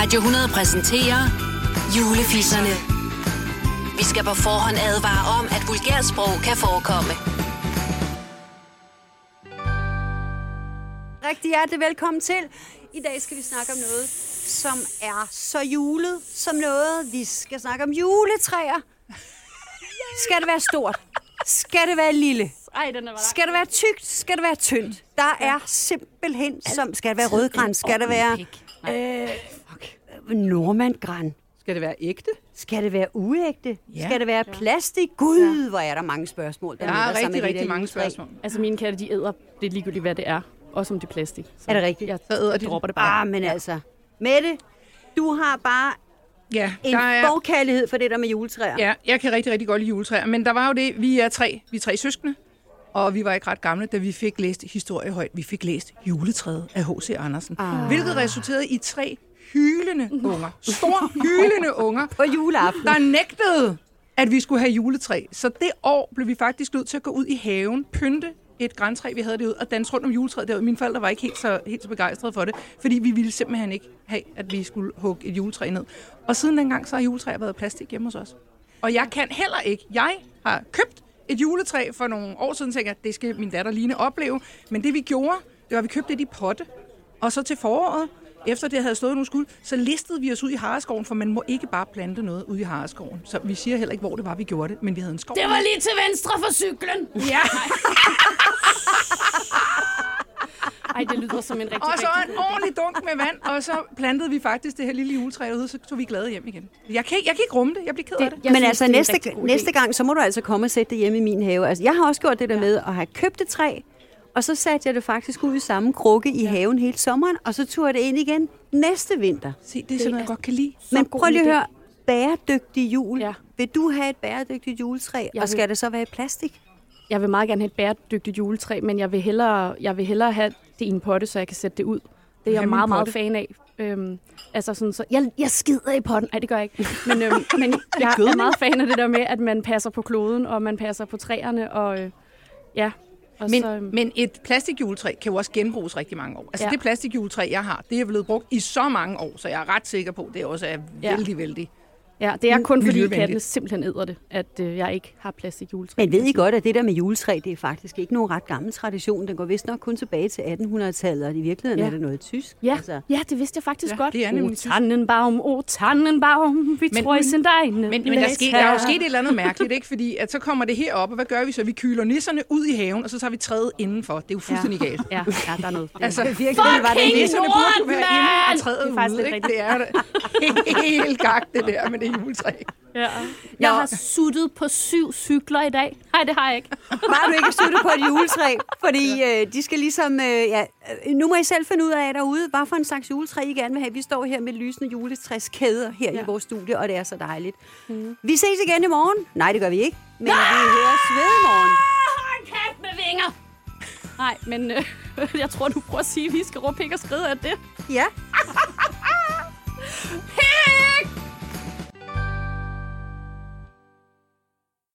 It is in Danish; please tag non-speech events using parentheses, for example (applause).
Radio 100 præsenterer Julefisserne. Vi skal på forhånd advare om, at vulgærsprog kan forekomme. Rigtig hjertelig velkommen til. I dag skal vi snakke om noget, som er så julet som noget. Vi skal snakke om juletræer. Skal det være stort? Skal det være lille? Ej, den er bare Skal det være tykt? Skal det være tyndt? Der er simpelthen som... Skal det være rødgran? Skal det være øh, nordmandgran? Skal det være ægte? Skal det være uægte? Ja. Skal det være plastik? Gud, hvor er der mange spørgsmål. Der melder er sig med rigtig, rigtig der mange juletræ. spørgsmål. Altså, mine katte, de æder. Det er ligegyldigt, hvad det er. Også om det er plastik. Så Er det rigtigt? Jeg, Så æder de dropper det bare. Ah, men altså... Mette, du har bare Ja, en der er, forkærlighed for det der med juletræer. ja, jeg kan rigtig, rigtig godt lide juletræer. Men der var jo det, vi er tre, vi er tre søskende, og vi var ikke ret gamle, da vi fik læst historie højt. Vi fik læst juletræet af H.C. Andersen. Ah. Hvilket resulterede i tre hylende unger. Store hylende unger, På juleaften. der nægtede, at vi skulle have juletræ. Så det år blev vi faktisk nødt til at gå ud i haven, pynte et græntræ, vi havde derude, og danse rundt om juletræet derude. Mine forældre var ikke helt så, helt så begejstrede for det, fordi vi ville simpelthen ikke have, at vi skulle hugge et juletræ ned. Og siden dengang, så har juletræer været plastik hjemme hos os. Og jeg kan heller ikke. Jeg har købt et juletræ for nogle år siden, tænker at det skal min datter Line opleve. Men det vi gjorde, det var, at vi købte det i potte. Og så til foråret, efter det havde stået nogle skud, så listede vi os ud i Hareskoven, for man må ikke bare plante noget ude i Hareskoven. Så vi siger heller ikke, hvor det var, vi gjorde det, men vi havde en skov. Det var lige til venstre for cyklen. Ja, (laughs) Ej, det lyder som en rigtig, og så rigtig en ordentlig dunk med vand, og så plantede vi faktisk det her lille juletræ derude, så tog vi glade hjem igen. Jeg kan, ikke- jeg kan ikke rumme det, jeg bliver ked af det. Men synes, altså det næste, næste gang, så må du altså komme og sætte det hjemme i min have. Altså, jeg har også gjort det der med at have købt et træ, og så satte jeg det faktisk ud i samme krukke i haven hele sommeren, og så tog jeg det ind igen næste vinter. Se, det er sådan noget, jeg godt kan lide. Men prøv lige at høre, bæredygtig jul. Ja. Vil du have et bæredygtigt juletræ, Jeg og vil- skal det så være i plastik? Jeg vil meget gerne have et bæredygtigt juletræ, men jeg vil hellere, jeg vil hellere have det i en potte, så jeg kan sætte det ud. Det er jeg min meget, meget fan af. Øhm, altså sådan, så jeg, jeg skider i potten. Nej, det gør jeg ikke. Men, øhm, (laughs) men jeg er meget fan af det der med, at man passer på kloden, og man passer på træerne, og øh, ja. Og Men, så, øhm, men et plastikjuletræ kan jo også genbruges rigtig mange år. Altså ja. Ja. det plastikjuletræ, jeg har, det er blevet brugt i så mange år, så jeg er ret sikker på, at det også er Ja. vældig, vældig. Ja, det er kun fordi kattene simpelthen æder det, at øh, jeg ikke har plastik juletræ. Men ved I godt, at det der med juletræ, det er faktisk ikke nogen ret gammel tradition. Den går vist nok kun tilbage til 1800-tallet, og i virkeligheden Ja. er det noget tysk. Ja, Altså, ja, det vidste jeg faktisk Ja, godt. det er nemlig O tysk. Tannenbaum, o Tannenbaum, vi Men- tror i sin degne. Men, men der, sker, der er jo sket et eller andet mærkeligt, ikke? Fordi at så kommer det herop, og hvad gør vi så? Vi kyler nisserne ud i haven, og så tager vi træet indenfor. Det er jo fuldstændig galt. Ja, ja, der er noget. Altså, virkelig var det nisserne burde være inde og træet Det er faktisk ude, ikke? Det er helt gagt, det der med det juletræ. Ja. Jeg har suttet på syv cykler i dag. Nej, det har jeg ikke. Bare du ikke suttet på et juletræ, fordi øh, de skal ligesom... Øh, ja, nu må I selv finde ud af derude, hvad for en slags juletræ I gerne vil have. Vi står her med lysende juletræskæder her ja. i vores studie, og det er så dejligt. Mm. Vi ses igen i morgen. Nej, det gør vi ikke. Men vi høres ved i morgen. En kat med vinger! Nej, men øh, jeg tror, du prøver at sige, at vi skal råbe pik og skride af det. Ja. Helt